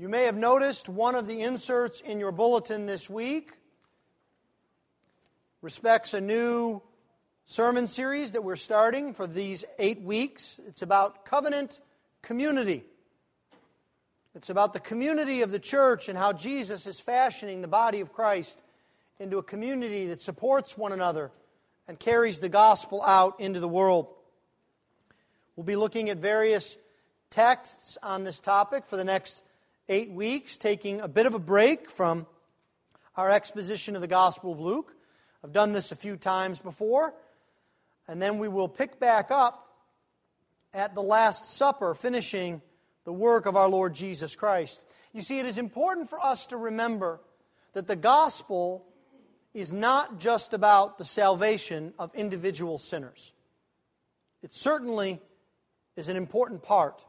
You may have noticed one of the inserts in your bulletin this week respects a new sermon series that we're starting for these eight weeks. It's about covenant community. It's about the community of the church and how Jesus is fashioning the body of Christ into a community that supports one another and carries the gospel out into the world. We'll be looking at various texts on this topic for the next eight weeks, taking a bit of a break from our exposition of the Gospel of Luke. I've done this a few times before. And then we will pick back up at the Last Supper, finishing the work of our Lord Jesus Christ. You see, it is important for us to remember that the gospel is not just about the salvation of individual sinners. It certainly is an important part.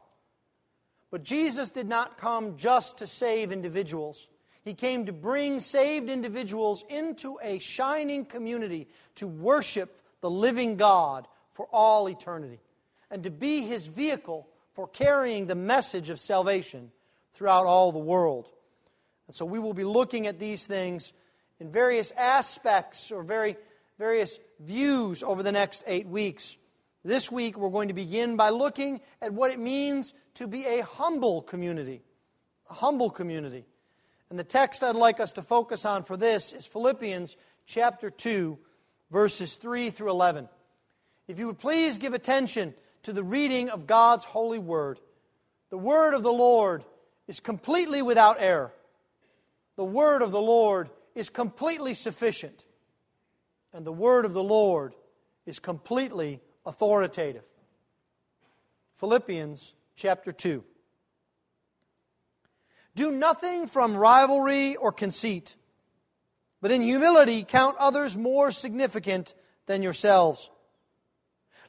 But Jesus did not come just to save individuals. He came to bring saved individuals into a shining community to worship the living God for all eternity and to be his vehicle for carrying the message of salvation throughout all the world. And so we will be looking at these things in various aspects or very, various views over the next eight weeks. This week, we're going to begin by looking at what it means to be a humble community. A humble community. And the text I'd like us to focus on for this is Philippians chapter 2, verses 3 through 11. If you would please give attention to the reading of God's holy word. The word of the Lord is completely without error. The word of the Lord is completely sufficient. And the word of the Lord is completely authoritative. Philippians chapter 2. Do nothing from rivalry or conceit, but in humility count others more significant than yourselves.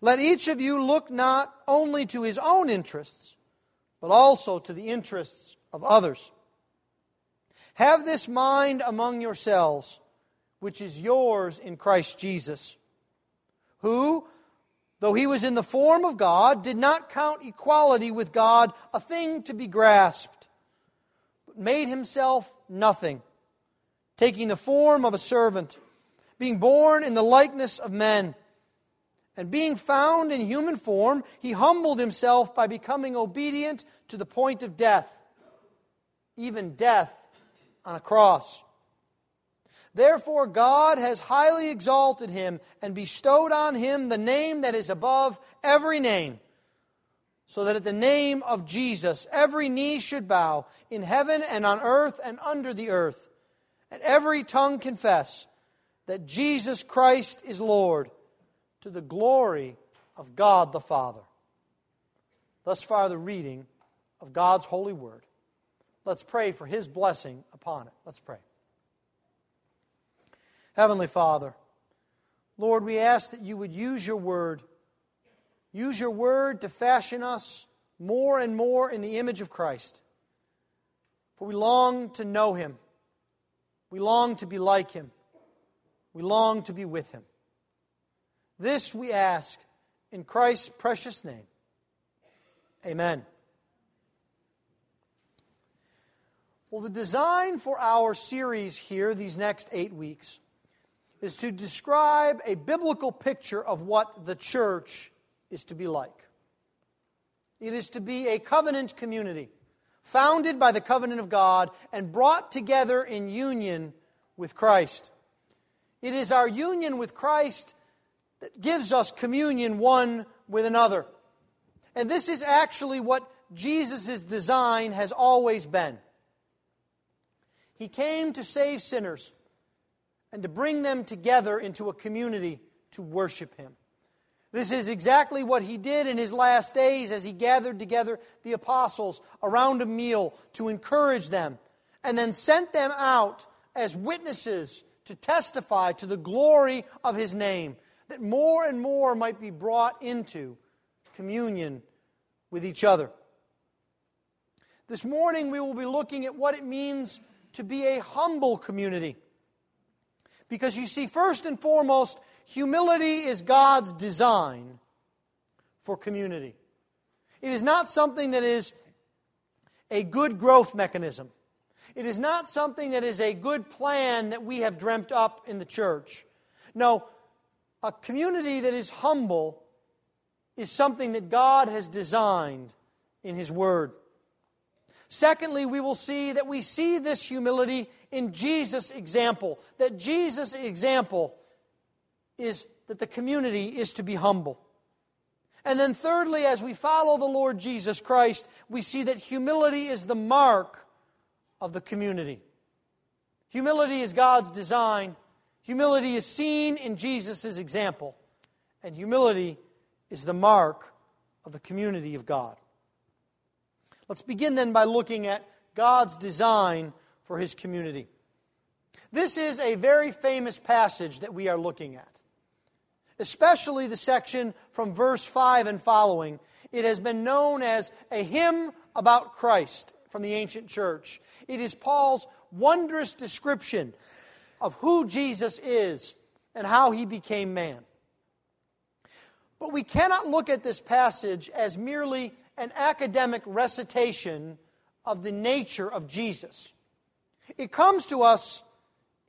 Let each of you look not only to his own interests, but also to the interests of others. Have this mind among yourselves, which is yours in Christ Jesus, who, though he was in the form of God, did not count equality with God a thing to be grasped, but made himself nothing, taking the form of a servant, being born in the likeness of men and being found in human form, he humbled himself by becoming obedient to the point of death, even death on a cross. Therefore, God has highly exalted him and bestowed on him the name that is above every name, so that at the name of Jesus every knee should bow in heaven and on earth and under the earth, and every tongue confess that Jesus Christ is Lord to the glory of God the Father. Thus far, the reading of God's holy word. Let's pray for his blessing upon it. Let's pray. Heavenly Father, Lord, we ask that you would use your word. Use your word to fashion us more and more in the image of Christ. For we long to know him. We long to be like him. We long to be with him. This we ask in Christ's precious name. Amen. Well, the design for our series here, these next eight weeks, is to describe a biblical picture of what the church is to be like. It is to be a covenant community, founded by the covenant of God and brought together in union with Christ. It is our union with Christ that gives us communion one with another. And this is actually what Jesus' design has always been. He came to save sinners and to bring them together into a community to worship Him. This is exactly what He did in His last days as He gathered together the apostles around a meal to encourage them and then sent them out as witnesses to testify to the glory of His name that more and more might be brought into communion with each other. This morning, we will be looking at what it means to be a humble community. Because you see, first and foremost, humility is God's design for community. It is not something that is a good growth mechanism. It is not something that is a good plan that we have dreamt up in the church. No, a community that is humble is something that God has designed in His Word. Secondly, we will see that we see this humility in Jesus' example, that Jesus' example is that the community is to be humble. And then, thirdly, as we follow the Lord Jesus Christ, we see that humility is the mark of the community. Humility is God's design, humility is seen in Jesus' example, and humility is the mark of the community of God. Let's begin then by looking at God's design for his community. This is a very famous passage that we are looking at especially the section from verse 5 and following. It has been known as a hymn about Christ from the ancient church. It is Paul's wondrous description of who Jesus is and how he became man. But we cannot look at this passage as merely an academic recitation of the nature of Jesus. It comes to us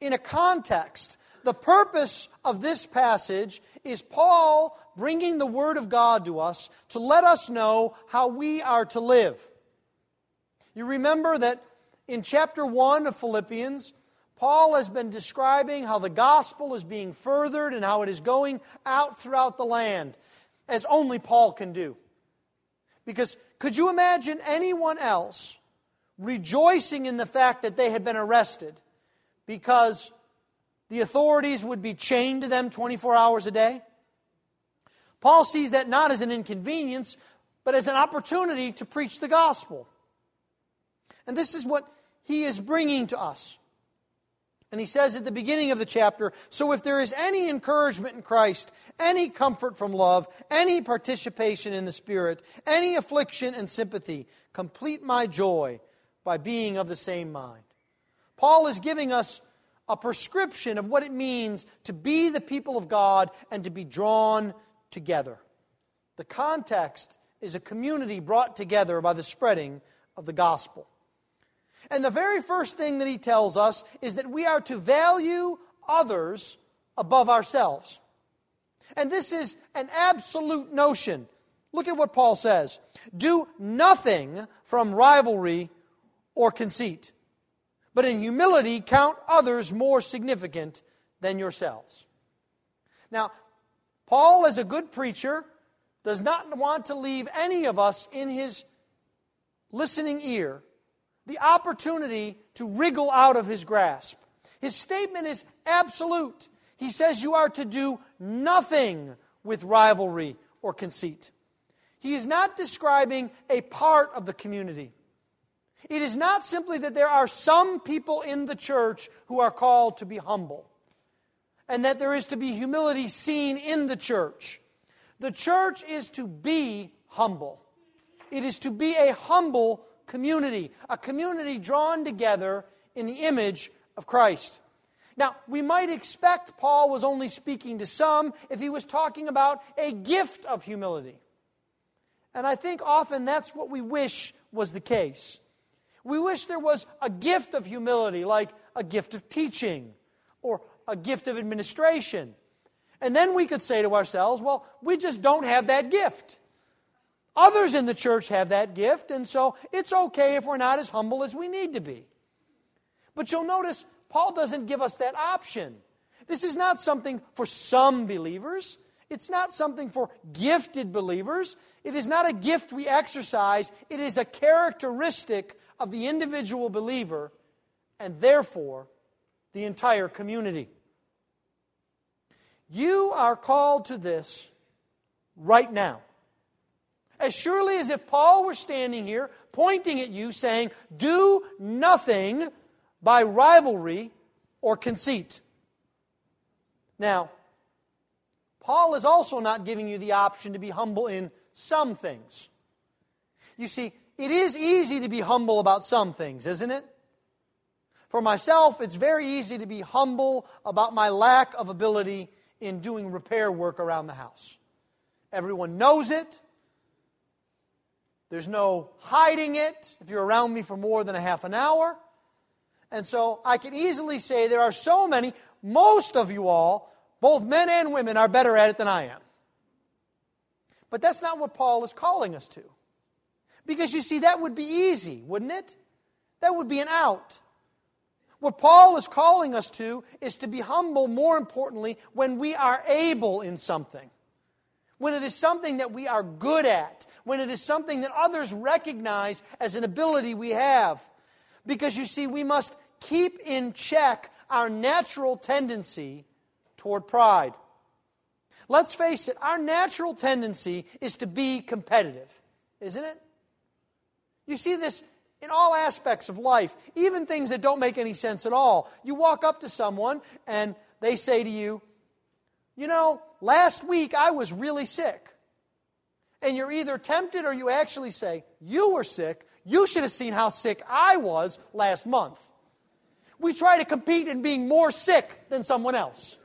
in a context the purpose of this passage is Paul bringing the Word of God to us to let us know how we are to live. You remember that in chapter 1 of Philippians, Paul has been describing how the gospel is being furthered and how it is going out throughout the land, as only Paul can do. Because could you imagine anyone else rejoicing in the fact that they had been arrested because the authorities would be chained to them 24 hours a day. Paul sees that not as an inconvenience, but as an opportunity to preach the gospel. And this is what he is bringing to us. And he says at the beginning of the chapter So if there is any encouragement in Christ, any comfort from love, any participation in the Spirit, any affliction and sympathy, complete my joy by being of the same mind. Paul is giving us a prescription of what it means to be the people of God and to be drawn together. The context is a community brought together by the spreading of the gospel. And the very first thing that he tells us is that we are to value others above ourselves. And this is an absolute notion. Look at what Paul says do nothing from rivalry or conceit but in humility count others more significant than yourselves. Now, Paul, as a good preacher, does not want to leave any of us in his listening ear the opportunity to wriggle out of his grasp. His statement is absolute. He says you are to do nothing with rivalry or conceit. He is not describing a part of the community. It is not simply that there are some people in the church who are called to be humble and that there is to be humility seen in the church. The church is to be humble, it is to be a humble community, a community drawn together in the image of Christ. Now, we might expect Paul was only speaking to some if he was talking about a gift of humility. And I think often that's what we wish was the case. We wish there was a gift of humility, like a gift of teaching or a gift of administration. And then we could say to ourselves, well, we just don't have that gift. Others in the church have that gift, and so it's okay if we're not as humble as we need to be. But you'll notice Paul doesn't give us that option. This is not something for some believers. It's not something for gifted believers. It is not a gift we exercise. It is a characteristic of the individual believer and therefore the entire community. You are called to this right now. As surely as if Paul were standing here pointing at you saying, Do nothing by rivalry or conceit. Now, Paul is also not giving you the option to be humble in some things. You see, it is easy to be humble about some things, isn't it? For myself, it's very easy to be humble about my lack of ability in doing repair work around the house. Everyone knows it. There's no hiding it if you're around me for more than a half an hour. And so I can easily say there are so many, most of you all, both men and women, are better at it than I am. But that's not what Paul is calling us to. Because you see, that would be easy, wouldn't it? That would be an out. What Paul is calling us to is to be humble, more importantly, when we are able in something. When it is something that we are good at. When it is something that others recognize as an ability we have. Because you see, we must keep in check our natural tendency toward pride. Let's face it, our natural tendency is to be competitive, isn't it? You see this in all aspects of life, even things that don't make any sense at all. You walk up to someone and they say to you, You know, last week I was really sick. And you're either tempted or you actually say, You were sick. You should have seen how sick I was last month. We try to compete in being more sick than someone else.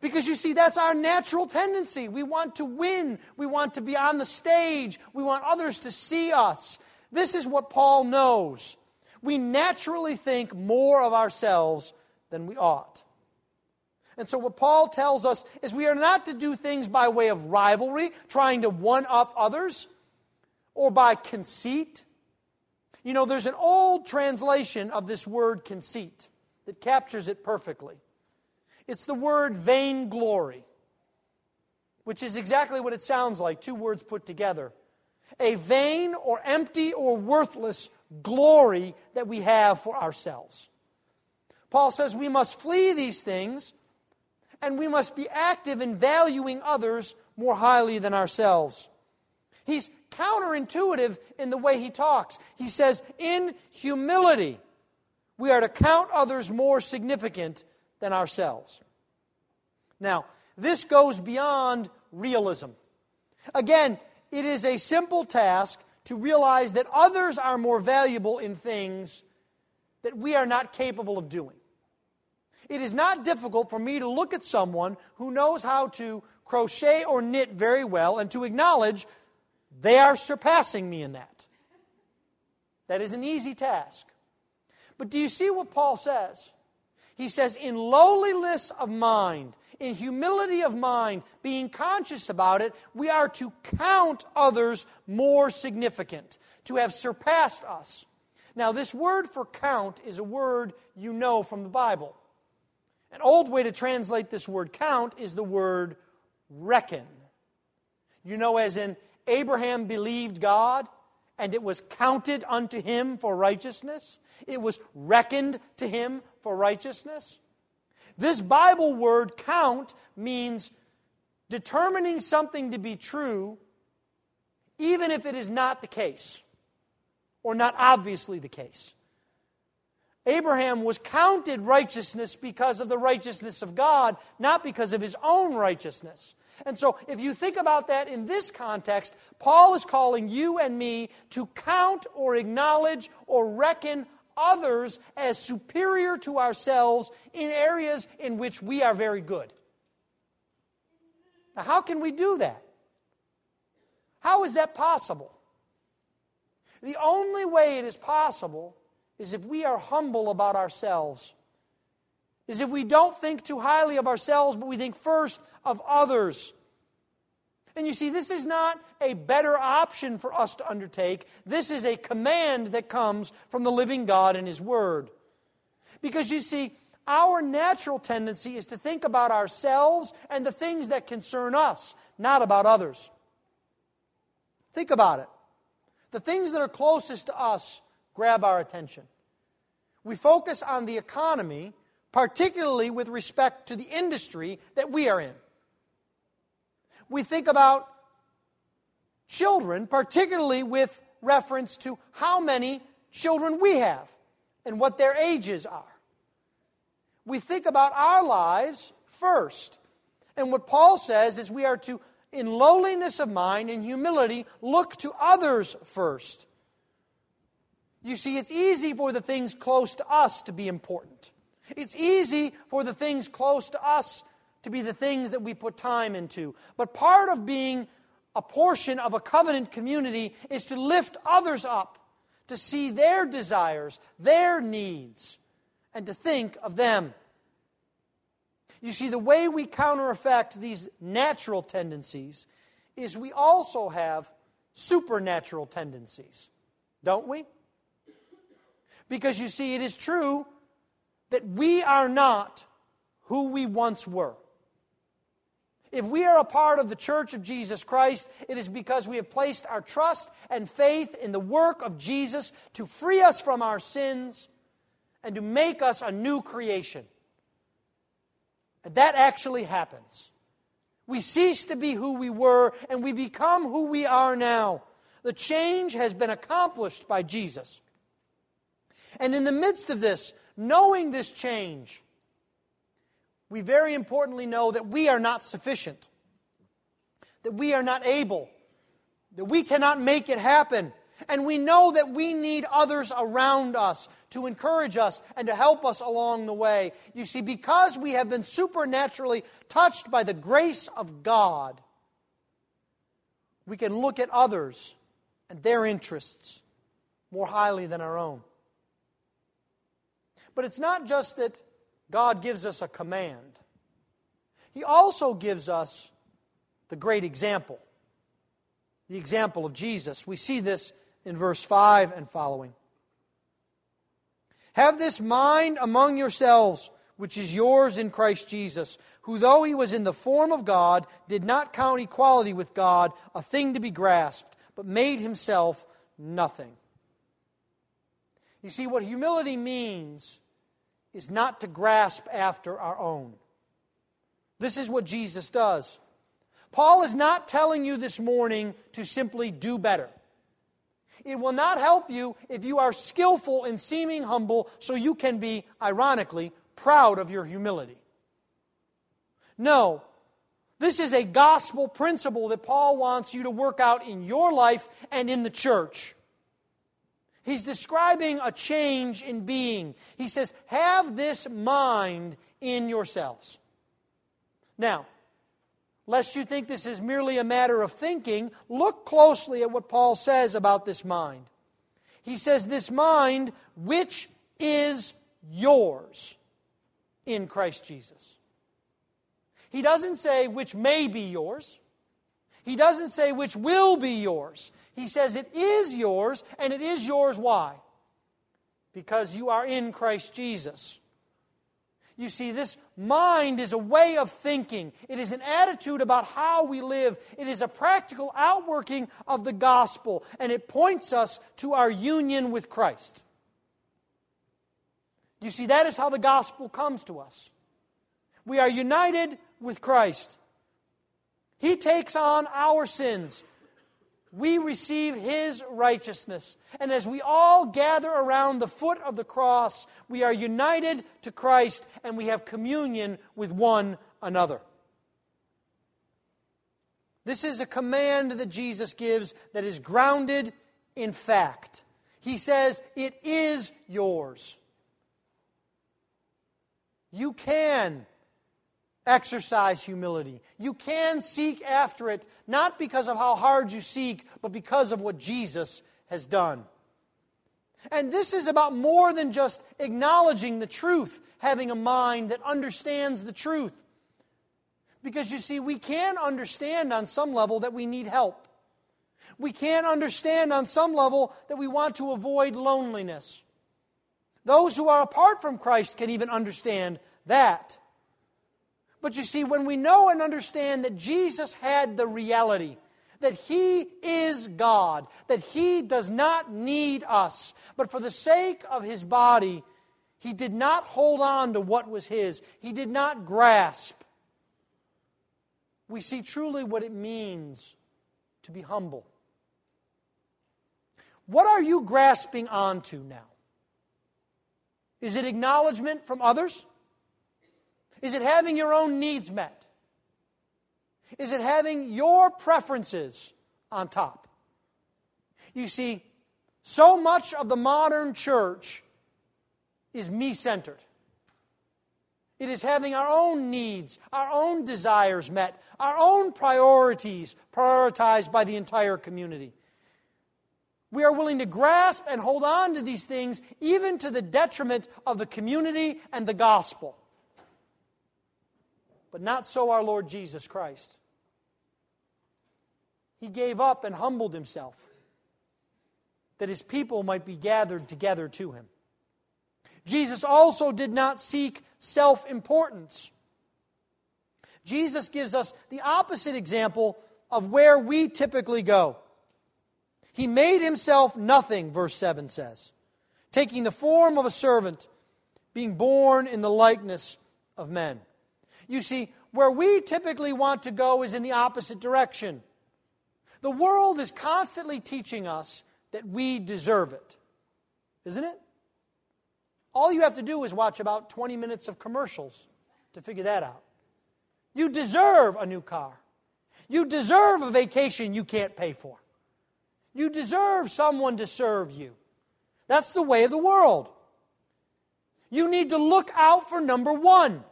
Because you see, that's our natural tendency. We want to win. We want to be on the stage. We want others to see us. This is what Paul knows. We naturally think more of ourselves than we ought. And so, what Paul tells us is we are not to do things by way of rivalry, trying to one up others, or by conceit. You know, there's an old translation of this word conceit that captures it perfectly. It's the word vainglory, which is exactly what it sounds like two words put together a vain or empty or worthless glory that we have for ourselves. Paul says we must flee these things and we must be active in valuing others more highly than ourselves. He's counterintuitive in the way he talks. He says, in humility, we are to count others more significant than ourselves. Now, this goes beyond realism. Again, it is a simple task to realize that others are more valuable in things that we are not capable of doing. It is not difficult for me to look at someone who knows how to crochet or knit very well and to acknowledge they are surpassing me in that. That is an easy task. But do you see what Paul says? He says, in lowliness of mind, in humility of mind, being conscious about it, we are to count others more significant, to have surpassed us. Now, this word for count is a word you know from the Bible. An old way to translate this word count is the word reckon. You know, as in Abraham believed God, and it was counted unto him for righteousness, it was reckoned to him for righteousness. This Bible word count means determining something to be true even if it is not the case or not obviously the case. Abraham was counted righteousness because of the righteousness of God, not because of his own righteousness. And so, if you think about that in this context, Paul is calling you and me to count or acknowledge or reckon others as superior to ourselves in areas in which we are very good. Now, how can we do that? How is that possible? The only way it is possible is if we are humble about ourselves, is if we don't think too highly of ourselves, but we think first of others. And you see, this is not a better option for us to undertake. This is a command that comes from the living God and His Word. Because you see, our natural tendency is to think about ourselves and the things that concern us, not about others. Think about it. The things that are closest to us grab our attention. We focus on the economy, particularly with respect to the industry that we are in we think about children, particularly with reference to how many children we have and what their ages are. We think about our lives first. And what Paul says is we are to, in lowliness of mind and humility, look to others first. You see, it's easy for the things close to us to be important. It's easy for the things close to us to be the things that we put time into. But part of being a portion of a covenant community is to lift others up, to see their desires, their needs, and to think of them. You see, the way we counteract these natural tendencies is we also have supernatural tendencies, don't we? Because you see, it is true that we are not who we once were. If we are a part of the church of Jesus Christ, it is because we have placed our trust and faith in the work of Jesus to free us from our sins and to make us a new creation. And that actually happens. We cease to be who we were and we become who we are now. The change has been accomplished by Jesus. And in the midst of this, knowing this change, we very importantly know that we are not sufficient, that we are not able, that we cannot make it happen. And we know that we need others around us to encourage us and to help us along the way. You see, because we have been supernaturally touched by the grace of God, we can look at others and their interests more highly than our own. But it's not just that God gives us a command, He also gives us the great example the example of Jesus. We see this in verse 5 and following. Have this mind among yourselves, which is yours in Christ Jesus, who, though he was in the form of God, did not count equality with God a thing to be grasped, but made himself nothing. You see, what humility means is not to grasp after our own. This is what Jesus does. Paul is not telling you this morning to simply do better. It will not help you if you are skillful in seeming humble so you can be, ironically, proud of your humility. No, this is a gospel principle that Paul wants you to work out in your life and in the church. He's describing a change in being. He says, Have this mind in yourselves. Now, lest you think this is merely a matter of thinking, look closely at what Paul says about this mind. He says, This mind which is yours in Christ Jesus. He doesn't say which may be yours. He doesn't say which will be yours. He says it is yours, and it is yours why? Because you are in Christ Jesus. You see, this mind is a way of thinking. It is an attitude about how we live. It is a practical outworking of the gospel, and it points us to our union with Christ. You see, that is how the gospel comes to us. We are united with Christ. He takes on our sins we receive his righteousness. And as we all gather around the foot of the cross, we are united to Christ and we have communion with one another. This is a command that Jesus gives that is grounded in fact. He says, It is yours. You can exercise humility. You can seek after it, not because of how hard you seek, but because of what Jesus has done. And this is about more than just acknowledging the truth, having a mind that understands the truth. Because you see, we can understand on some level that we need help. We can understand on some level that we want to avoid loneliness. Those who are apart from Christ can even understand that. But you see, when we know and understand that Jesus had the reality, that He is God, that He does not need us, but for the sake of His body, He did not hold on to what was His, He did not grasp. We see truly what it means to be humble. What are you grasping onto now? Is it acknowledgement from others? Is it having your own needs met? Is it having your preferences on top? You see, so much of the modern church is me centered. It is having our own needs, our own desires met, our own priorities prioritized by the entire community. We are willing to grasp and hold on to these things even to the detriment of the community and the gospel. But not so our Lord Jesus Christ. He gave up and humbled himself that his people might be gathered together to him. Jesus also did not seek self importance. Jesus gives us the opposite example of where we typically go. He made himself nothing, verse 7 says, taking the form of a servant, being born in the likeness of men. You see, where we typically want to go is in the opposite direction. The world is constantly teaching us that we deserve it, isn't it? All you have to do is watch about 20 minutes of commercials to figure that out. You deserve a new car. You deserve a vacation you can't pay for. You deserve someone to serve you. That's the way of the world. You need to look out for number one.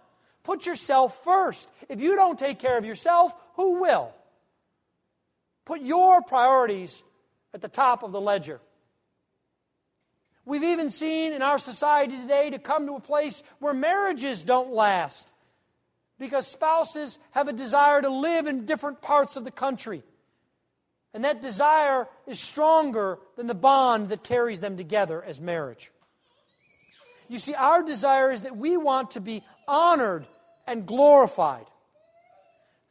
Put yourself first. If you don't take care of yourself, who will? Put your priorities at the top of the ledger. We've even seen in our society today to come to a place where marriages don't last because spouses have a desire to live in different parts of the country. And that desire is stronger than the bond that carries them together as marriage. You see, our desire is that we want to be honored and glorified.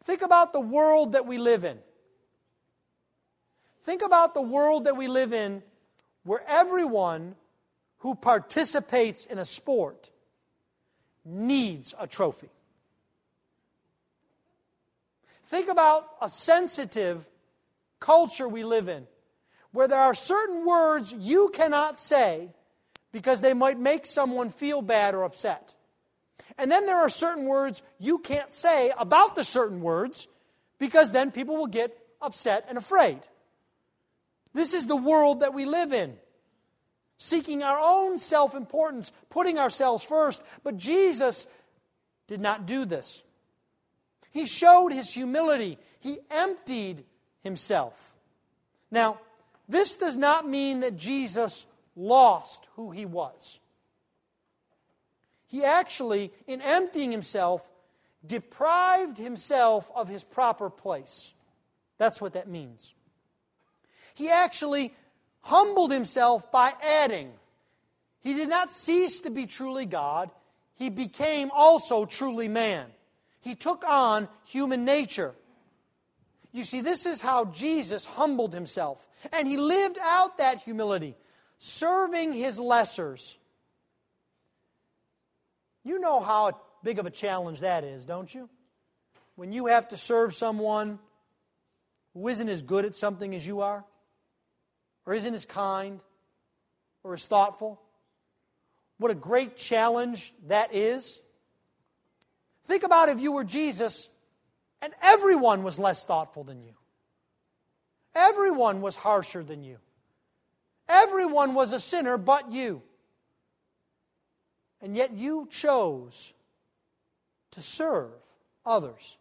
Think about the world that we live in. Think about the world that we live in where everyone who participates in a sport needs a trophy. Think about a sensitive culture we live in where there are certain words you cannot say because they might make someone feel bad or upset. And then there are certain words you can't say about the certain words because then people will get upset and afraid. This is the world that we live in seeking our own self importance, putting ourselves first. But Jesus did not do this. He showed his humility, he emptied himself. Now, this does not mean that Jesus lost who he was. He actually, in emptying himself, deprived himself of his proper place. That's what that means. He actually humbled himself by adding. He did not cease to be truly God, he became also truly man. He took on human nature. You see, this is how Jesus humbled himself. And he lived out that humility, serving his lessers. You know how big of a challenge that is, don't you? When you have to serve someone who isn't as good at something as you are or isn't as kind or as thoughtful. What a great challenge that is. Think about if you were Jesus and everyone was less thoughtful than you. Everyone was harsher than you. Everyone was a sinner but you. And yet you chose to serve others.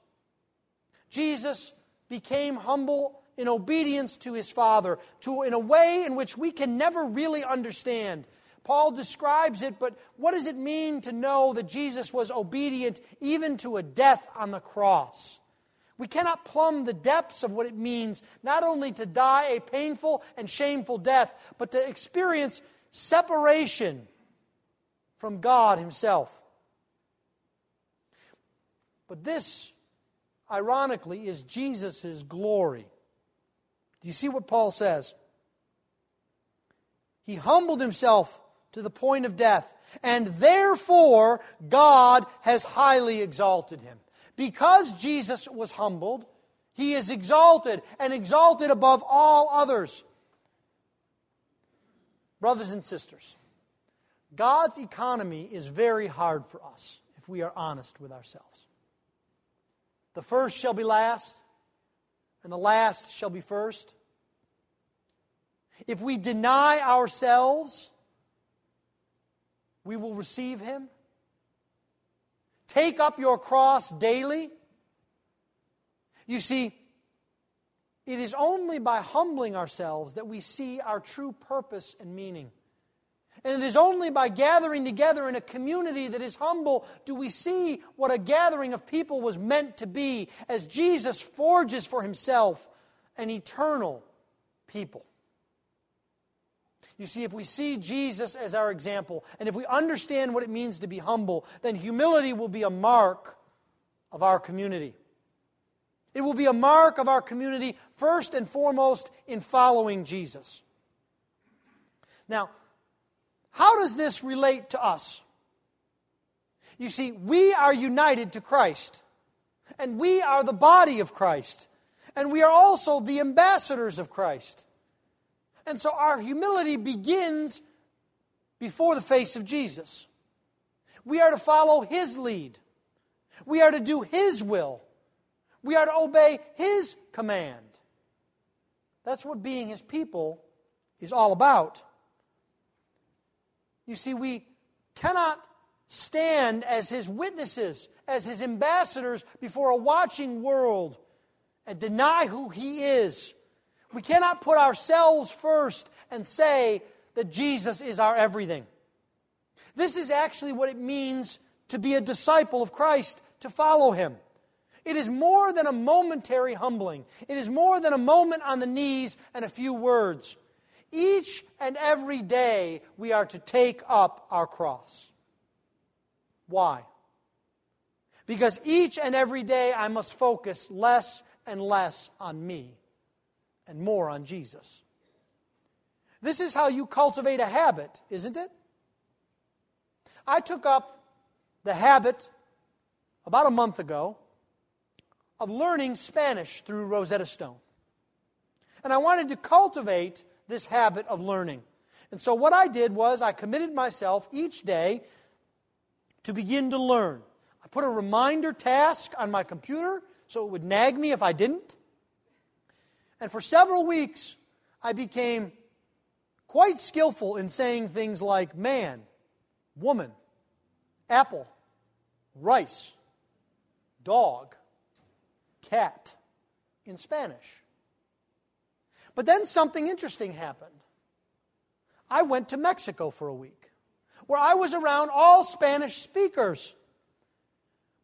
Jesus became humble in obedience to his Father, to, in a way in which we can never really understand. Paul describes it, but what does it mean to know that Jesus was obedient even to a death on the cross? We cannot plumb the depths of what it means not only to die a painful and shameful death, but to experience separation from God Himself. But this, ironically, is Jesus' glory. Do you see what Paul says? He humbled himself to the point of death, and therefore God has highly exalted him. Because Jesus was humbled, he is exalted and exalted above all others. Brothers and sisters, God's economy is very hard for us if we are honest with ourselves. The first shall be last, and the last shall be first. If we deny ourselves, we will receive him. take up your cross daily? You see, it is only by humbling ourselves that we see our true purpose and meaning. And it is only by gathering together in a community that is humble do we see what a gathering of people was meant to be as Jesus forges for himself an eternal people. You see, if we see Jesus as our example, and if we understand what it means to be humble, then humility will be a mark of our community. It will be a mark of our community, first and foremost, in following Jesus. Now, how does this relate to us? You see, we are united to Christ, and we are the body of Christ, and we are also the ambassadors of Christ. And so our humility begins before the face of Jesus. We are to follow His lead. We are to do His will. We are to obey His command. That's what being His people is all about. You see, we cannot stand as His witnesses, as His ambassadors before a watching world and deny who He is we cannot put ourselves first and say that Jesus is our everything. This is actually what it means to be a disciple of Christ, to follow Him. It is more than a momentary humbling, it is more than a moment on the knees and a few words. Each and every day we are to take up our cross. Why? Because each and every day I must focus less and less on me and more on Jesus. This is how you cultivate a habit, isn't it? I took up the habit about a month ago of learning Spanish through Rosetta Stone. And I wanted to cultivate this habit of learning. And so what I did was I committed myself each day to begin to learn. I put a reminder task on my computer so it would nag me if I didn't. And for several weeks, I became quite skillful in saying things like man, woman, apple, rice, dog, cat in Spanish. But then something interesting happened. I went to Mexico for a week where I was around all Spanish speakers.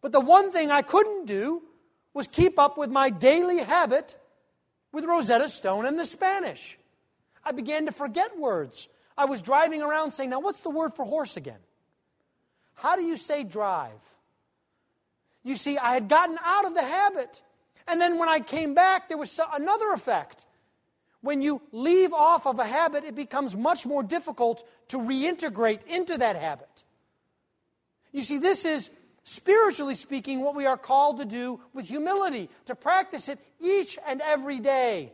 But the one thing I couldn't do was keep up with my daily habit with Rosetta Stone and the Spanish. I began to forget words. I was driving around saying, Now, what's the word for horse again? How do you say drive? You see, I had gotten out of the habit. And then when I came back, there was another effect. When you leave off of a habit, it becomes much more difficult to reintegrate into that habit. You see, this is spiritually speaking, what we are called to do with humility, to practice it each and every day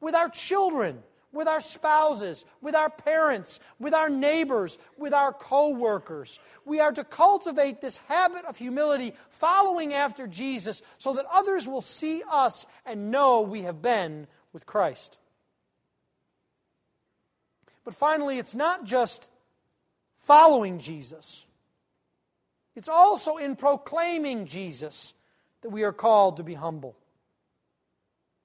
with our children, with our spouses, with our parents, with our neighbors, with our co workers. We are to cultivate this habit of humility, following after Jesus, so that others will see us and know we have been with Christ. But finally, it's not just following Jesus. It's also in proclaiming Jesus that we are called to be humble.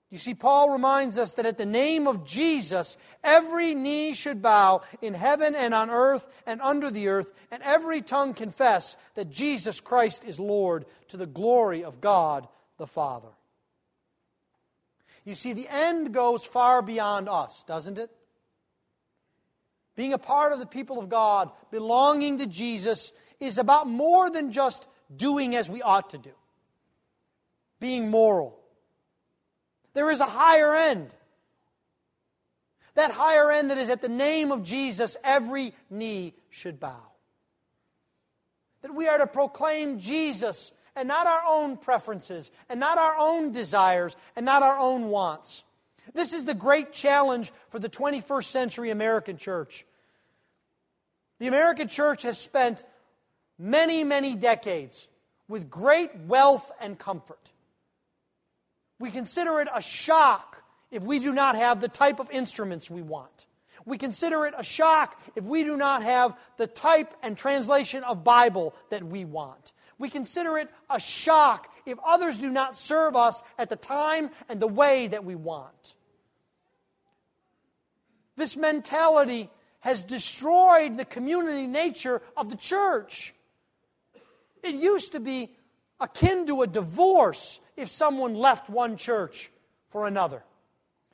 You see, Paul reminds us that at the name of Jesus, every knee should bow in heaven and on earth and under the earth, and every tongue confess that Jesus Christ is Lord to the glory of God the Father. You see, the end goes far beyond us, doesn't it? Being a part of the people of God, belonging to Jesus, is about more than just doing as we ought to do, being moral. There is a higher end. That higher end that is at the name of Jesus, every knee should bow. That we are to proclaim Jesus and not our own preferences, and not our own desires, and not our own wants. This is the great challenge for the 21st century American church. The American church has spent many, many decades with great wealth and comfort. We consider it a shock if we do not have the type of instruments we want. We consider it a shock if we do not have the type and translation of Bible that we want. We consider it a shock if others do not serve us at the time and the way that we want. This mentality has destroyed the community nature of the church. It used to be akin to a divorce if someone left one church for another.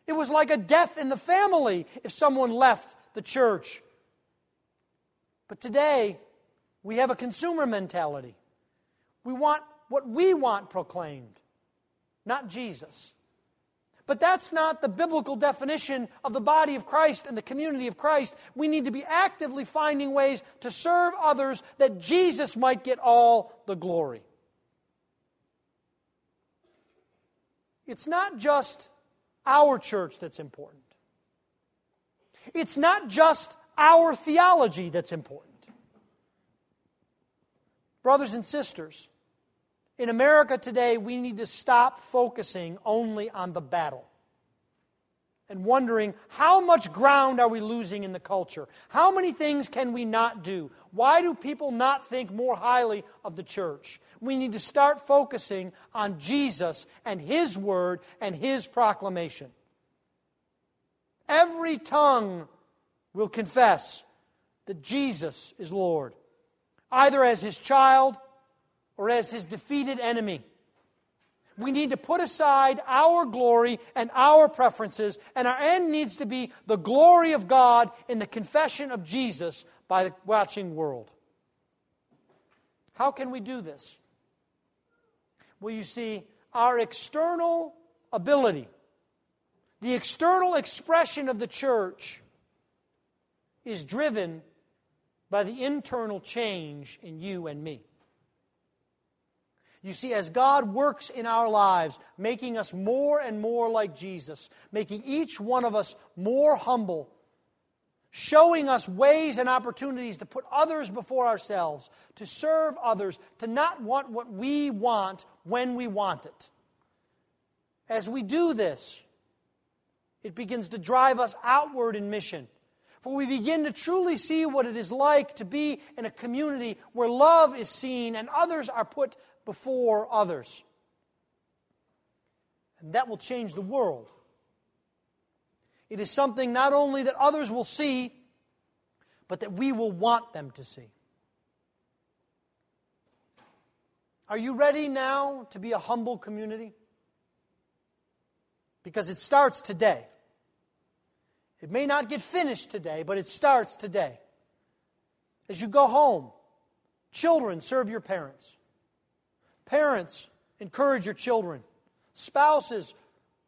It was like a death in the family if someone left the church. But today, we have a consumer mentality. We want what we want proclaimed, not Jesus. But that's not the biblical definition of the body of Christ and the community of Christ. We need to be actively finding ways to serve others that Jesus might get all the glory. It's not just our church that's important. It's not just our theology that's important. Brothers and sisters, in America today, we need to stop focusing only on the battle and wondering how much ground are we losing in the culture? How many things can we not do? Why do people not think more highly of the church? We need to start focusing on Jesus and His word and His proclamation. Every tongue will confess that Jesus is Lord, either as His child or as His defeated enemy. We need to put aside our glory and our preferences, and our end needs to be the glory of God in the confession of Jesus by the watching world. How can we do this? Well, you see, our external ability, the external expression of the church, is driven by the internal change in you and me. You see, as God works in our lives, making us more and more like Jesus, making each one of us more humble, showing us ways and opportunities to put others before ourselves, to serve others, to not want what we want when we want it. As we do this, it begins to drive us outward in mission. For we begin to truly see what it is like to be in a community where love is seen and others are put before others. And that will change the world. It is something not only that others will see, but that we will want them to see. Are you ready now to be a humble community? Because it starts today. It may not get finished today, but it starts today. As you go home, children, serve your parents. Parents, encourage your children. Spouses,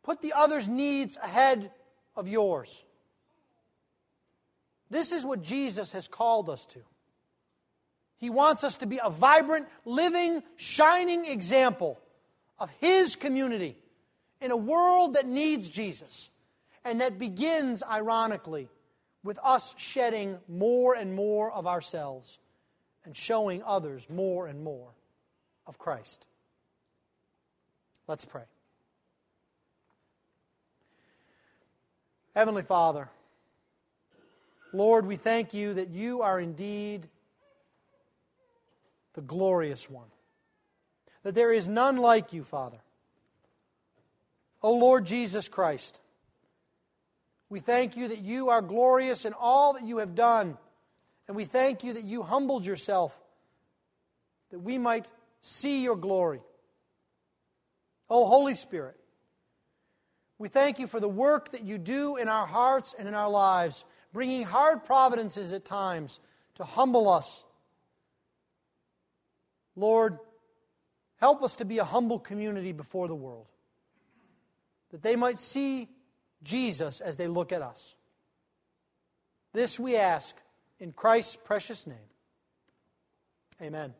put the other's needs ahead of yours. This is what Jesus has called us to. He wants us to be a vibrant, living, shining example of His community in a world that needs Jesus. And that begins, ironically, with us shedding more and more of ourselves and showing others more and more of Christ. Let's pray. Heavenly Father, Lord, we thank you that you are indeed the glorious one, that there is none like you, Father. O Lord Jesus Christ, we thank you that you are glorious in all that you have done, and we thank you that you humbled yourself that we might see your glory. Oh, Holy Spirit, we thank you for the work that you do in our hearts and in our lives, bringing hard providences at times to humble us. Lord, help us to be a humble community before the world, that they might see Jesus as they look at us. This we ask in Christ's precious name. Amen.